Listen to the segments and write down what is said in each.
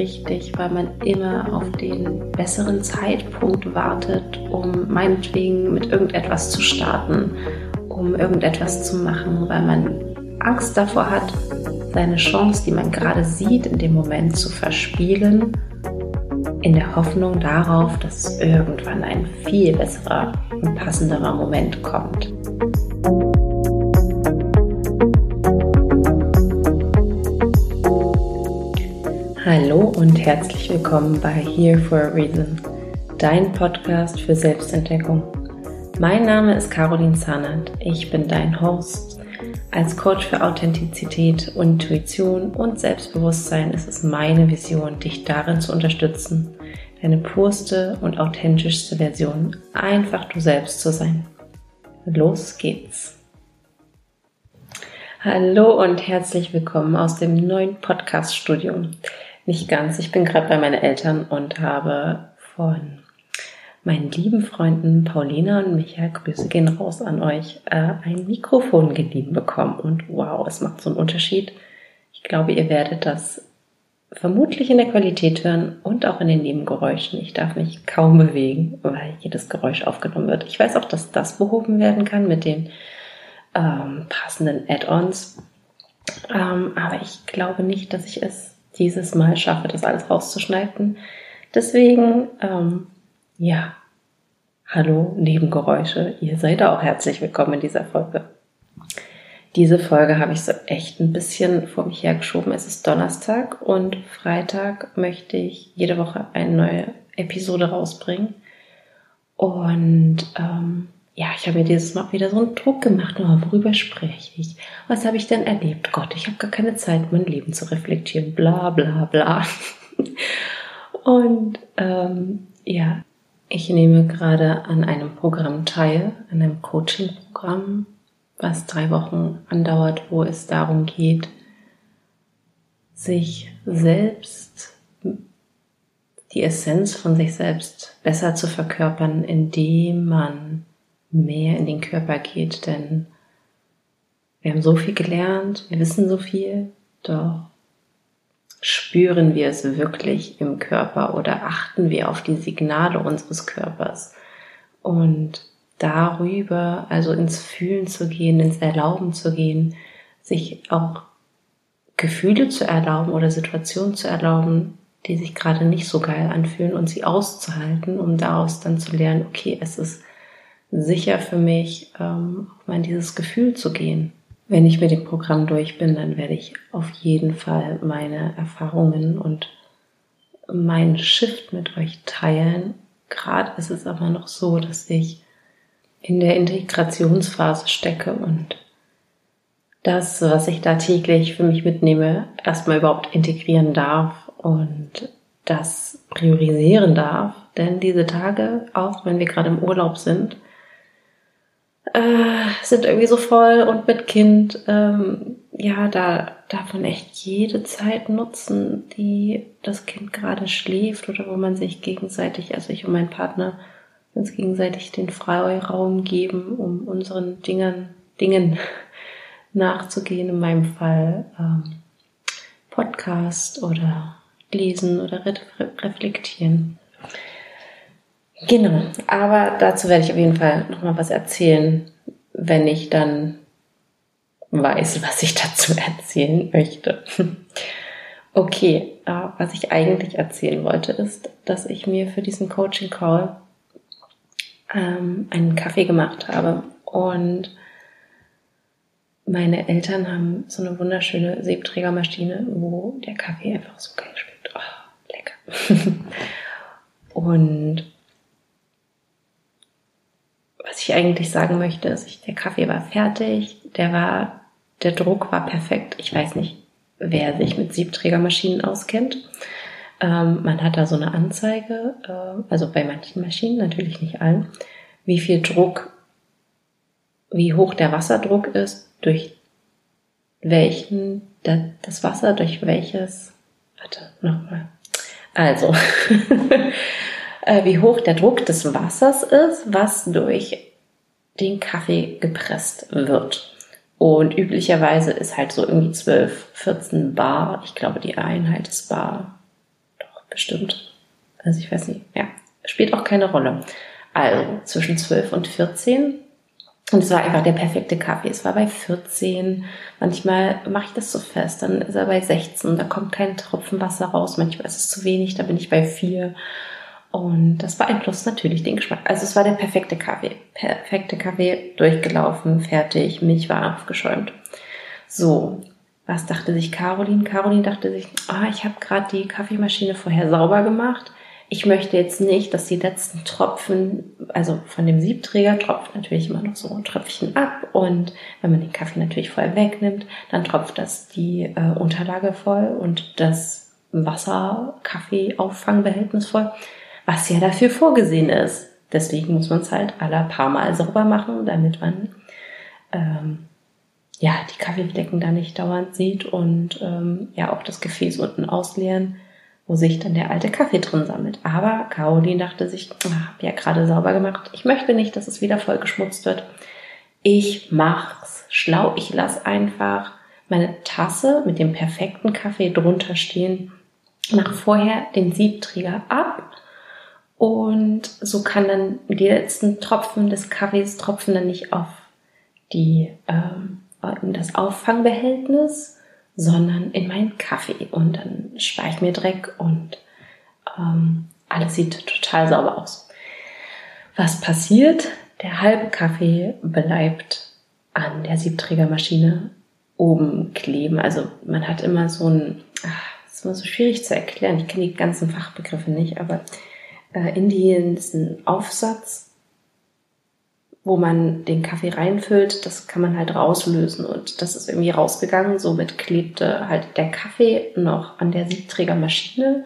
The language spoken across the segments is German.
richtig, weil man immer auf den besseren Zeitpunkt wartet, um meinetwegen mit irgendetwas zu starten, um irgendetwas zu machen, weil man Angst davor hat, seine Chance, die man gerade sieht, in dem Moment zu verspielen, in der Hoffnung darauf, dass irgendwann ein viel besserer und passenderer Moment kommt. Hallo und herzlich willkommen bei Here for a Reason, dein Podcast für Selbstentdeckung. Mein Name ist Caroline Zahnert, ich bin dein Host. Als Coach für Authentizität, Intuition und Selbstbewusstsein ist es meine Vision, dich darin zu unterstützen, deine purste und authentischste Version, einfach du selbst zu sein. Los geht's! Hallo und herzlich willkommen aus dem neuen Podcast-Studio. Nicht ganz. Ich bin gerade bei meinen Eltern und habe von meinen lieben Freunden Paulina und Micha, Grüße gehen raus an euch, äh, ein Mikrofon geliehen bekommen. Und wow, es macht so einen Unterschied. Ich glaube, ihr werdet das vermutlich in der Qualität hören und auch in den Nebengeräuschen. Ich darf mich kaum bewegen, weil jedes Geräusch aufgenommen wird. Ich weiß auch, dass das behoben werden kann mit den ähm, passenden Add-ons. Ähm, aber ich glaube nicht, dass ich es dieses Mal schaffe, das alles rauszuschneiden. Deswegen, ähm, ja, hallo Nebengeräusche, ihr seid auch herzlich willkommen in dieser Folge. Diese Folge habe ich so echt ein bisschen vor mich hergeschoben. Es ist Donnerstag und Freitag möchte ich jede Woche eine neue Episode rausbringen. Und ähm, ja, ich habe mir dieses Mal wieder so einen Druck gemacht, nur worüber spreche ich? Was habe ich denn erlebt? Gott, ich habe gar keine Zeit, mein Leben zu reflektieren, bla bla bla. Und ähm, ja, ich nehme gerade an einem Programm teil, an einem Coaching-Programm, was drei Wochen andauert, wo es darum geht, sich selbst, die Essenz von sich selbst besser zu verkörpern, indem man mehr in den Körper geht, denn wir haben so viel gelernt, wir wissen so viel, doch spüren wir es wirklich im Körper oder achten wir auf die Signale unseres Körpers? Und darüber, also ins Fühlen zu gehen, ins Erlauben zu gehen, sich auch Gefühle zu erlauben oder Situationen zu erlauben, die sich gerade nicht so geil anfühlen und sie auszuhalten, um daraus dann zu lernen, okay, es ist sicher für mich, ähm, auch mal in dieses Gefühl zu gehen. Wenn ich mit dem Programm durch bin, dann werde ich auf jeden Fall meine Erfahrungen und meinen Shift mit euch teilen. Gerade ist es aber noch so, dass ich in der Integrationsphase stecke und das, was ich da täglich für mich mitnehme, erstmal überhaupt integrieren darf und das priorisieren darf. Denn diese Tage, auch wenn wir gerade im Urlaub sind, äh, sind irgendwie so voll und mit Kind, ähm, ja, da darf man echt jede Zeit nutzen, die das Kind gerade schläft oder wo man sich gegenseitig, also ich und mein Partner, uns gegenseitig den Freiraum geben, um unseren Dingen, Dingen nachzugehen. In meinem Fall ähm, Podcast oder lesen oder re reflektieren. Genau, aber dazu werde ich auf jeden Fall nochmal was erzählen, wenn ich dann weiß, was ich dazu erzählen möchte. Okay, äh, was ich eigentlich erzählen wollte, ist, dass ich mir für diesen Coaching Call ähm, einen Kaffee gemacht habe und meine Eltern haben so eine wunderschöne Siebträgermaschine, wo der Kaffee einfach so geil schmeckt. Oh, lecker. und was ich eigentlich sagen möchte, ist, ich, der Kaffee war fertig, der war, der Druck war perfekt. Ich weiß nicht, wer sich mit Siebträgermaschinen auskennt. Ähm, man hat da so eine Anzeige, äh, also bei manchen Maschinen, natürlich nicht allen, wie viel Druck, wie hoch der Wasserdruck ist, durch welchen das Wasser, durch welches, warte, nochmal. Also, Äh, wie hoch der Druck des Wassers ist, was durch den Kaffee gepresst wird. Und üblicherweise ist halt so irgendwie 12, 14 Bar. Ich glaube, die Einheit ist Bar. bestimmt. Also ich weiß nicht, ja, spielt auch keine Rolle. Also zwischen 12 und 14. Und es war einfach der perfekte Kaffee. Es war bei 14. Manchmal mache ich das so fest. Dann ist er bei 16. Da kommt kein Tropfen Wasser raus. Manchmal ist es zu wenig. Da bin ich bei 4. Und das beeinflusst natürlich den Geschmack. Also es war der perfekte Kaffee. Perfekte Kaffee, durchgelaufen, fertig, Milch war aufgeschäumt. So, was dachte sich Caroline? Caroline dachte sich, ah, ich habe gerade die Kaffeemaschine vorher sauber gemacht. Ich möchte jetzt nicht, dass die letzten Tropfen, also von dem Siebträger tropft natürlich immer noch so ein Tröpfchen ab und wenn man den Kaffee natürlich voll wegnimmt, dann tropft das die äh, Unterlage voll und das Wasser-Kaffee-Auffangbehältnis voll was ja dafür vorgesehen ist. Deswegen muss man es halt alle paar Mal sauber machen, damit man ähm, ja die Kaffeeflecken da nicht dauernd sieht und ähm, ja auch das Gefäß unten ausleeren, wo sich dann der alte Kaffee drin sammelt. Aber Caroline dachte sich, ich habe ja gerade sauber gemacht, ich möchte nicht, dass es wieder voll geschmutzt wird. Ich mach's schlau, ich lasse einfach meine Tasse mit dem perfekten Kaffee drunter stehen, mache vorher den Siebträger ab und so kann dann die letzten Tropfen des Kaffees tropfen dann nicht auf die, ähm, in das Auffangbehältnis, sondern in meinen Kaffee. Und dann spare ich mir Dreck und ähm, alles sieht total sauber aus. Was passiert? Der halbe Kaffee bleibt an der Siebträgermaschine oben kleben. Also man hat immer so ein, ach, das ist immer so schwierig zu erklären. Ich kenne die ganzen Fachbegriffe nicht, aber äh, in diesen Aufsatz, wo man den Kaffee reinfüllt, das kann man halt rauslösen und das ist irgendwie rausgegangen. Somit klebte halt der Kaffee noch an der Siebträgermaschine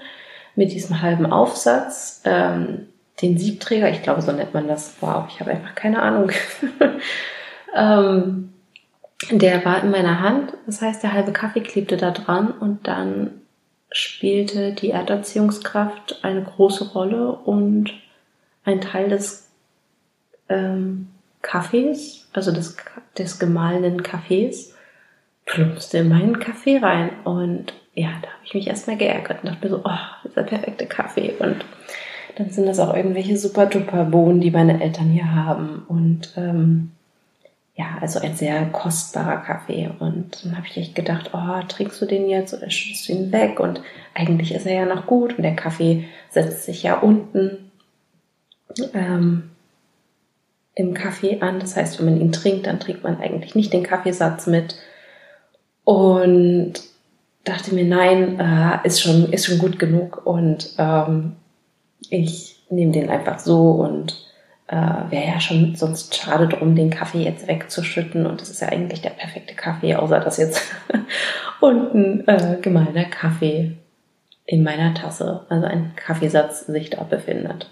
mit diesem halben Aufsatz. Ähm, den Siebträger, ich glaube, so nennt man das. Wow, ich habe einfach keine Ahnung. ähm, der war in meiner Hand, das heißt, der halbe Kaffee klebte da dran und dann spielte die Erdanziehungskraft eine große Rolle und ein Teil des ähm, Kaffees, also des, des gemahlenen Kaffees, plumpste in meinen Kaffee rein. Und ja, da habe ich mich erstmal geärgert und dachte mir so, oh, dieser perfekte Kaffee. Und dann sind das auch irgendwelche super duper Bohnen, die meine Eltern hier haben. Und ähm, ja, also ein sehr kostbarer Kaffee. Und dann habe ich echt gedacht, oh, trinkst du den jetzt oder schützt du ihn weg? Und eigentlich ist er ja noch gut und der Kaffee setzt sich ja unten ähm, im Kaffee an. Das heißt, wenn man ihn trinkt, dann trinkt man eigentlich nicht den Kaffeesatz mit. Und dachte mir, nein, äh, ist schon ist schon gut genug und ähm, ich nehme den einfach so und äh, wäre ja schon sonst schade drum, den Kaffee jetzt wegzuschütten. Und das ist ja eigentlich der perfekte Kaffee, außer dass jetzt unten äh, gemahlener Kaffee in meiner Tasse, also ein Kaffeesatz, sich da befindet.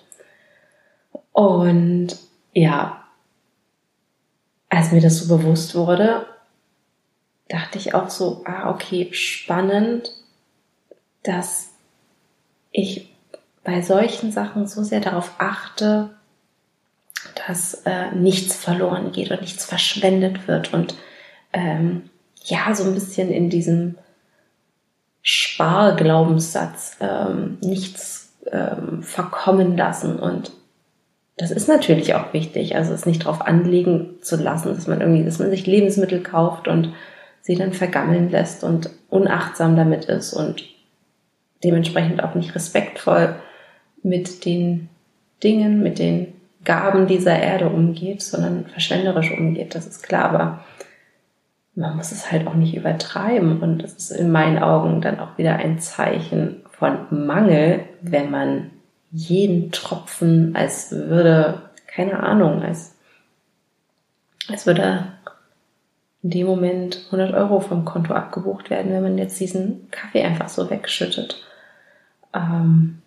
Und ja, als mir das so bewusst wurde, dachte ich auch so, ah, okay, spannend, dass ich bei solchen Sachen so sehr darauf achte, dass äh, nichts verloren geht und nichts verschwendet wird und ähm, ja, so ein bisschen in diesem Sparglaubenssatz ähm, nichts ähm, verkommen lassen. Und das ist natürlich auch wichtig, also es nicht darauf anlegen zu lassen, dass man irgendwie, dass man sich Lebensmittel kauft und sie dann vergammeln lässt und unachtsam damit ist und dementsprechend auch nicht respektvoll mit den Dingen, mit den Gaben dieser Erde umgeht, sondern verschwenderisch umgeht, das ist klar, aber man muss es halt auch nicht übertreiben. Und es ist in meinen Augen dann auch wieder ein Zeichen von Mangel, wenn man jeden Tropfen als würde, keine Ahnung, als, als würde in dem Moment 100 Euro vom Konto abgebucht werden, wenn man jetzt diesen Kaffee einfach so wegschüttet. Ähm,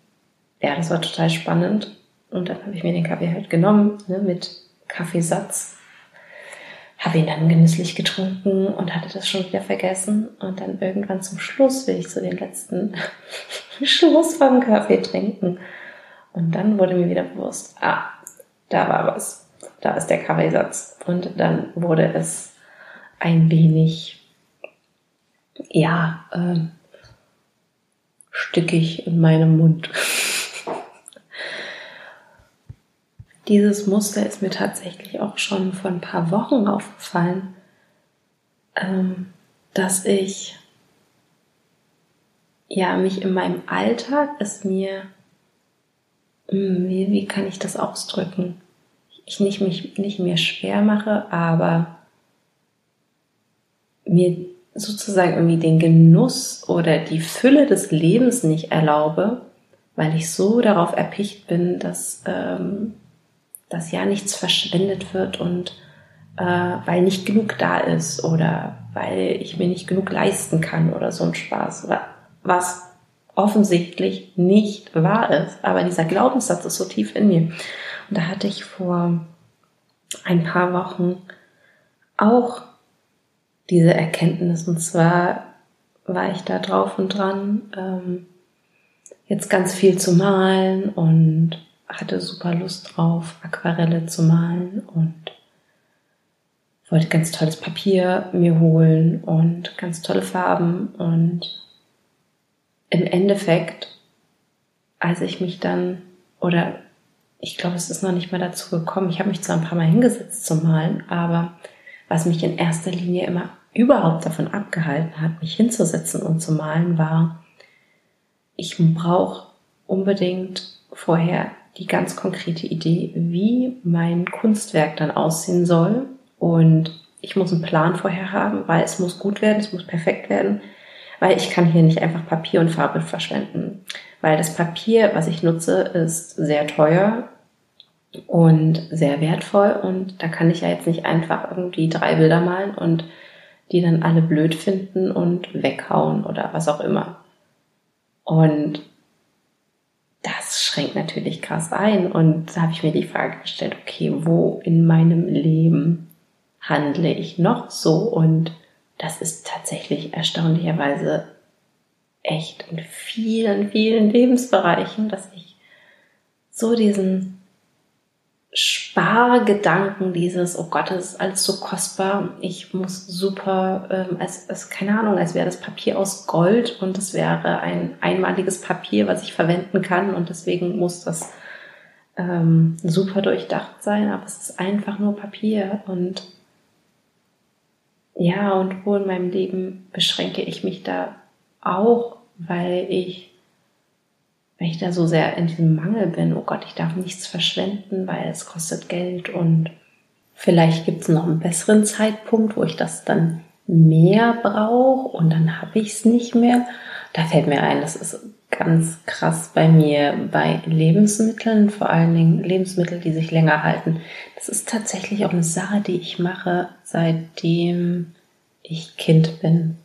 ja, das war total spannend und dann habe ich mir den Kaffee halt genommen, ne, mit Kaffeesatz. Habe ihn dann genüsslich getrunken und hatte das schon wieder vergessen. Und dann irgendwann zum Schluss will ich so den letzten Schluss vom Kaffee trinken. Und dann wurde mir wieder bewusst, ah, da war was. Da ist der Kaffeesatz. Und dann wurde es ein wenig, ja, ähm, stückig in meinem Mund. Dieses Muster ist mir tatsächlich auch schon vor ein paar Wochen aufgefallen, ähm, dass ich ja mich in meinem Alltag es mir hm, wie, kann ich das ausdrücken? Ich nicht mich nicht mehr schwer mache, aber mir sozusagen irgendwie den Genuss oder die Fülle des Lebens nicht erlaube, weil ich so darauf erpicht bin, dass, ähm, dass ja nichts verschwendet wird und äh, weil nicht genug da ist oder weil ich mir nicht genug leisten kann oder so ein Spaß, was offensichtlich nicht wahr ist. Aber dieser Glaubenssatz ist so tief in mir. Und da hatte ich vor ein paar Wochen auch diese Erkenntnis. Und zwar war ich da drauf und dran, ähm, jetzt ganz viel zu malen und hatte super Lust drauf, Aquarelle zu malen und wollte ganz tolles Papier mir holen und ganz tolle Farben und im Endeffekt, als ich mich dann oder ich glaube, es ist noch nicht mal dazu gekommen. Ich habe mich zwar ein paar Mal hingesetzt zum Malen, aber was mich in erster Linie immer überhaupt davon abgehalten hat, mich hinzusetzen und zu malen, war, ich brauche unbedingt vorher die ganz konkrete Idee, wie mein Kunstwerk dann aussehen soll. Und ich muss einen Plan vorher haben, weil es muss gut werden, es muss perfekt werden, weil ich kann hier nicht einfach Papier und Farbe verschwenden. Weil das Papier, was ich nutze, ist sehr teuer und sehr wertvoll und da kann ich ja jetzt nicht einfach irgendwie drei Bilder malen und die dann alle blöd finden und weghauen oder was auch immer. Und das schränkt natürlich krass ein. Und da habe ich mir die Frage gestellt, okay, wo in meinem Leben handle ich noch so? Und das ist tatsächlich erstaunlicherweise echt in vielen, vielen Lebensbereichen, dass ich so diesen Spargedanken, dieses, oh Gott, das ist alles so kostbar, ich muss super, ähm, als, als, keine Ahnung, als wäre das Papier aus Gold und es wäre ein einmaliges Papier, was ich verwenden kann und deswegen muss das ähm, super durchdacht sein, aber es ist einfach nur Papier und ja, und wo in meinem Leben beschränke ich mich da auch, weil ich wenn ich da so sehr in diesem Mangel bin, oh Gott, ich darf nichts verschwenden, weil es kostet Geld und vielleicht gibt es noch einen besseren Zeitpunkt, wo ich das dann mehr brauche und dann habe ich es nicht mehr. Da fällt mir ein, das ist ganz krass bei mir bei Lebensmitteln, vor allen Dingen Lebensmittel, die sich länger halten. Das ist tatsächlich auch eine Sache, die ich mache, seitdem ich Kind bin.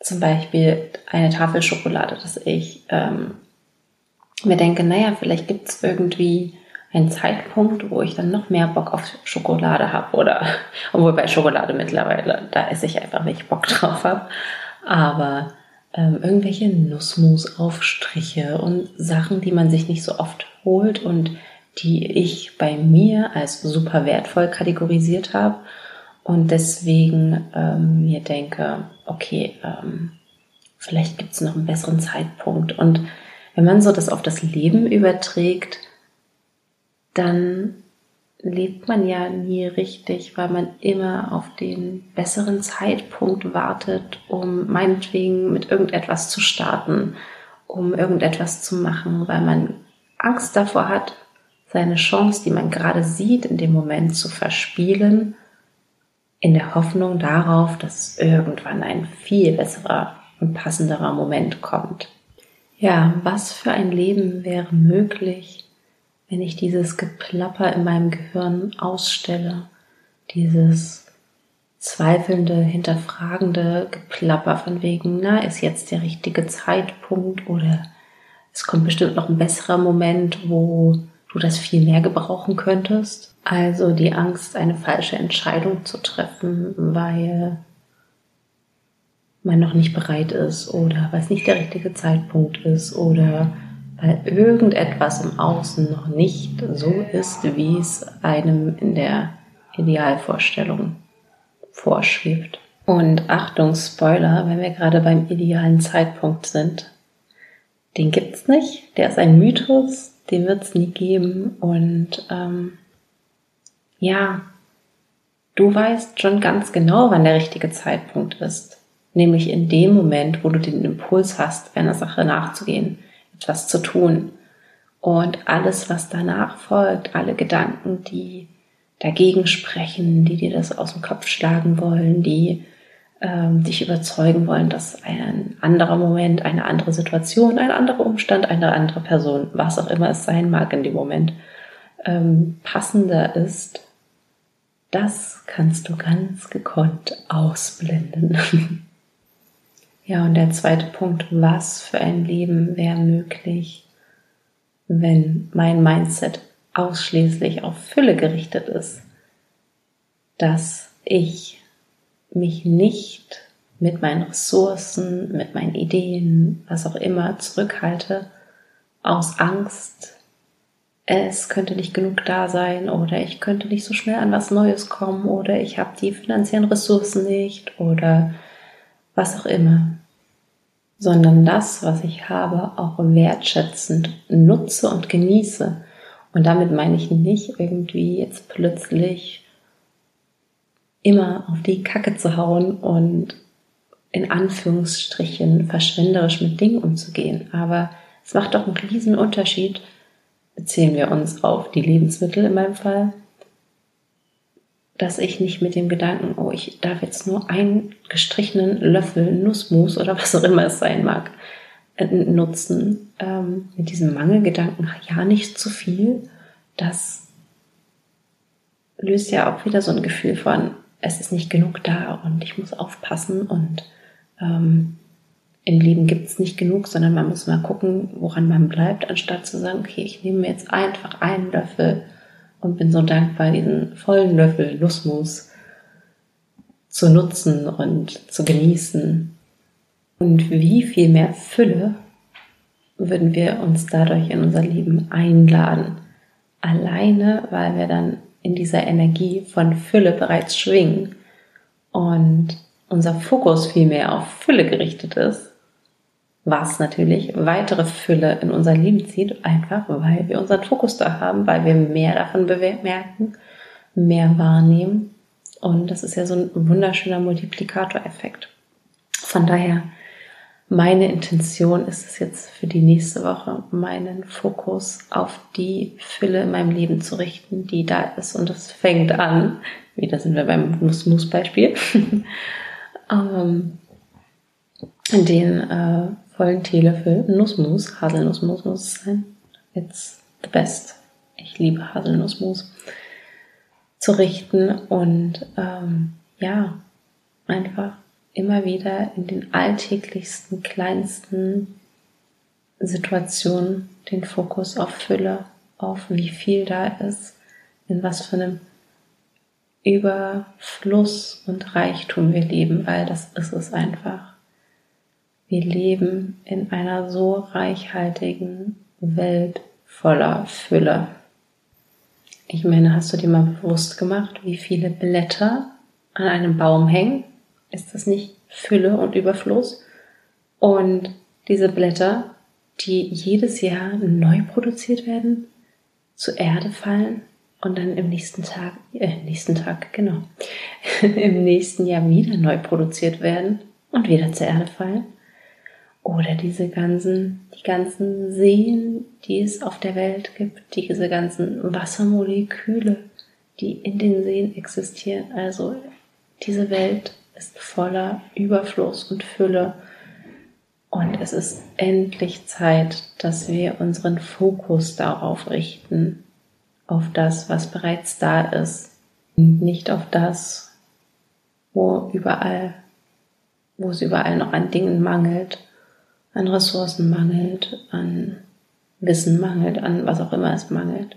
Zum Beispiel eine Tafel Schokolade, dass ich ähm, mir denke, naja, vielleicht gibt es irgendwie einen Zeitpunkt, wo ich dann noch mehr Bock auf Schokolade habe oder obwohl bei Schokolade mittlerweile, da esse ich einfach, wenn ich Bock drauf habe. Aber ähm, irgendwelche Nussmusaufstriche und Sachen, die man sich nicht so oft holt und die ich bei mir als super wertvoll kategorisiert habe und deswegen ähm, mir denke, okay, ähm, vielleicht gibt es noch einen besseren Zeitpunkt und wenn man so das auf das Leben überträgt, dann lebt man ja nie richtig, weil man immer auf den besseren Zeitpunkt wartet, um meinetwegen mit irgendetwas zu starten, um irgendetwas zu machen, weil man Angst davor hat, seine Chance, die man gerade sieht, in dem Moment zu verspielen, in der Hoffnung darauf, dass irgendwann ein viel besserer und passenderer Moment kommt. Ja, was für ein Leben wäre möglich, wenn ich dieses Geplapper in meinem Gehirn ausstelle, dieses zweifelnde, hinterfragende Geplapper von wegen, na, ist jetzt der richtige Zeitpunkt oder es kommt bestimmt noch ein besserer Moment, wo du das viel mehr gebrauchen könntest. Also die Angst, eine falsche Entscheidung zu treffen, weil man noch nicht bereit ist oder weil es nicht der richtige Zeitpunkt ist oder weil irgendetwas im Außen noch nicht so ist, wie es einem in der Idealvorstellung vorschwebt. Und Achtung, Spoiler, wenn wir gerade beim idealen Zeitpunkt sind. den gibt's nicht. Der ist ein Mythos, den wird's nie geben. Und ähm, ja, du weißt schon ganz genau, wann der richtige Zeitpunkt ist. Nämlich in dem Moment, wo du den Impuls hast, einer Sache nachzugehen, etwas zu tun. Und alles, was danach folgt, alle Gedanken, die dagegen sprechen, die dir das aus dem Kopf schlagen wollen, die ähm, dich überzeugen wollen, dass ein anderer Moment, eine andere Situation, ein anderer Umstand, eine andere Person, was auch immer es sein mag in dem Moment, ähm, passender ist, das kannst du ganz gekonnt ausblenden. ja, und der zweite Punkt, was für ein Leben wäre möglich, wenn mein Mindset ausschließlich auf Fülle gerichtet ist, dass ich mich nicht mit meinen Ressourcen, mit meinen Ideen, was auch immer zurückhalte, aus Angst, es könnte nicht genug da sein oder ich könnte nicht so schnell an was Neues kommen oder ich habe die finanziellen Ressourcen nicht oder was auch immer, sondern das, was ich habe, auch wertschätzend nutze und genieße. Und damit meine ich nicht irgendwie jetzt plötzlich immer auf die Kacke zu hauen und in Anführungsstrichen verschwenderisch mit Dingen umzugehen. Aber es macht doch einen riesen Unterschied, beziehen wir uns auf die Lebensmittel in meinem Fall, dass ich nicht mit dem Gedanken, oh, ich darf jetzt nur einen gestrichenen Löffel Nussmus oder was auch immer es sein mag, äh, nutzen, ähm, mit diesem Mangelgedanken, ja, nicht zu viel, das löst ja auch wieder so ein Gefühl von, es ist nicht genug da und ich muss aufpassen und ähm, im Leben gibt es nicht genug, sondern man muss mal gucken, woran man bleibt, anstatt zu sagen, okay, ich nehme mir jetzt einfach einen Löffel und bin so dankbar, diesen vollen Löffel Nussmus zu nutzen und zu genießen. Und wie viel mehr Fülle würden wir uns dadurch in unser Leben einladen. Alleine, weil wir dann in dieser Energie von Fülle bereits schwingen und unser Fokus viel mehr auf Fülle gerichtet ist, was natürlich weitere Fülle in unser Leben zieht, einfach weil wir unseren Fokus da haben, weil wir mehr davon bemerken, mehr wahrnehmen. Und das ist ja so ein wunderschöner Multiplikatoreffekt. Von daher meine Intention ist es jetzt für die nächste Woche, meinen Fokus auf die Fülle in meinem Leben zu richten, die da ist. Und das fängt an, wieder sind wir beim Nussmus-Beispiel, ähm, den äh, vollen Teelöffel Nussmus, Haselnussmus muss es sein. It's the best. Ich liebe Haselnussmus zu richten und ähm, ja, einfach immer wieder in den alltäglichsten, kleinsten Situationen den Fokus auf Fülle, auf wie viel da ist, in was für einem Überfluss und Reichtum wir leben, weil das ist es einfach. Wir leben in einer so reichhaltigen Welt voller Fülle. Ich meine, hast du dir mal bewusst gemacht, wie viele Blätter an einem Baum hängen? Ist das nicht Fülle und Überfluss? Und diese Blätter, die jedes Jahr neu produziert werden, zur Erde fallen und dann im nächsten Tag, äh, nächsten Tag, genau, im nächsten Jahr wieder neu produziert werden und wieder zur Erde fallen. Oder diese ganzen, die ganzen Seen, die es auf der Welt gibt, diese ganzen Wassermoleküle, die in den Seen existieren. Also diese Welt ist voller Überfluss und Fülle. Und es ist endlich Zeit, dass wir unseren Fokus darauf richten, auf das, was bereits da ist, und nicht auf das, wo überall, wo es überall noch an Dingen mangelt, an Ressourcen mangelt, an Wissen mangelt, an was auch immer es mangelt.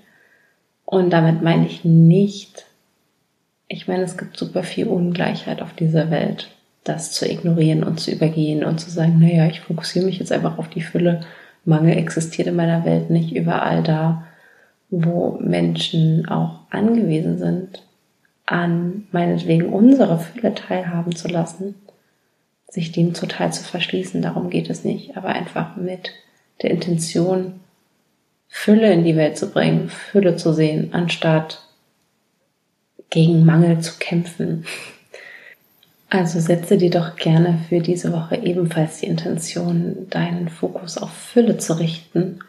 Und damit meine ich nicht ich meine, es gibt super viel Ungleichheit auf dieser Welt. Das zu ignorieren und zu übergehen und zu sagen, naja, ich fokussiere mich jetzt einfach auf die Fülle. Mangel existiert in meiner Welt nicht überall da, wo Menschen auch angewiesen sind, an meinetwegen unsere Fülle teilhaben zu lassen, sich dem total zu verschließen. Darum geht es nicht, aber einfach mit der Intention, Fülle in die Welt zu bringen, Fülle zu sehen, anstatt gegen Mangel zu kämpfen. Also setze dir doch gerne für diese Woche ebenfalls die Intention, deinen Fokus auf Fülle zu richten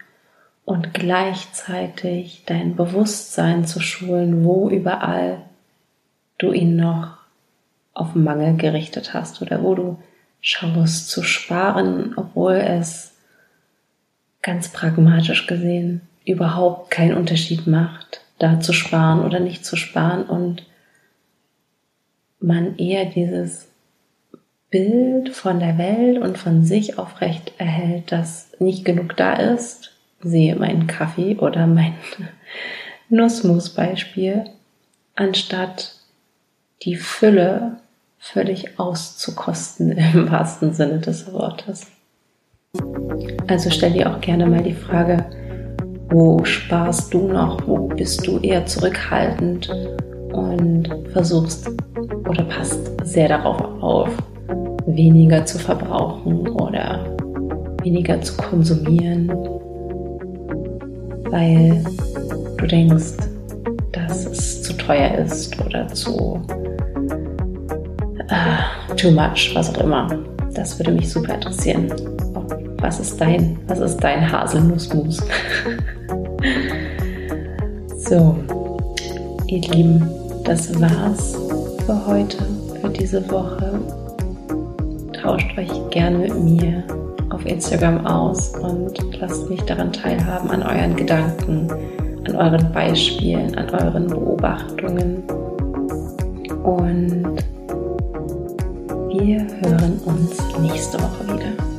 und gleichzeitig dein Bewusstsein zu schulen, wo überall du ihn noch auf Mangel gerichtet hast oder wo du schaust zu sparen, obwohl es ganz pragmatisch gesehen überhaupt keinen Unterschied macht, da zu sparen oder nicht zu sparen und man eher dieses Bild von der Welt und von sich aufrecht erhält, dass nicht genug da ist, sehe meinen Kaffee oder mein Nussmus-Beispiel, anstatt die Fülle völlig auszukosten im wahrsten Sinne des Wortes. Also stell dir auch gerne mal die Frage, wo sparst du noch, wo bist du eher zurückhaltend und versuchst oder passt sehr darauf auf, weniger zu verbrauchen oder weniger zu konsumieren, weil du denkst, dass es zu teuer ist oder zu uh, too much, was auch immer. Das würde mich super interessieren. Was ist dein, was ist dein Haselnussmus? so, ihr Lieben, das war's für heute, für diese Woche. Tauscht euch gerne mit mir auf Instagram aus und lasst mich daran teilhaben an euren Gedanken, an euren Beispielen, an euren Beobachtungen. Und wir hören uns nächste Woche wieder.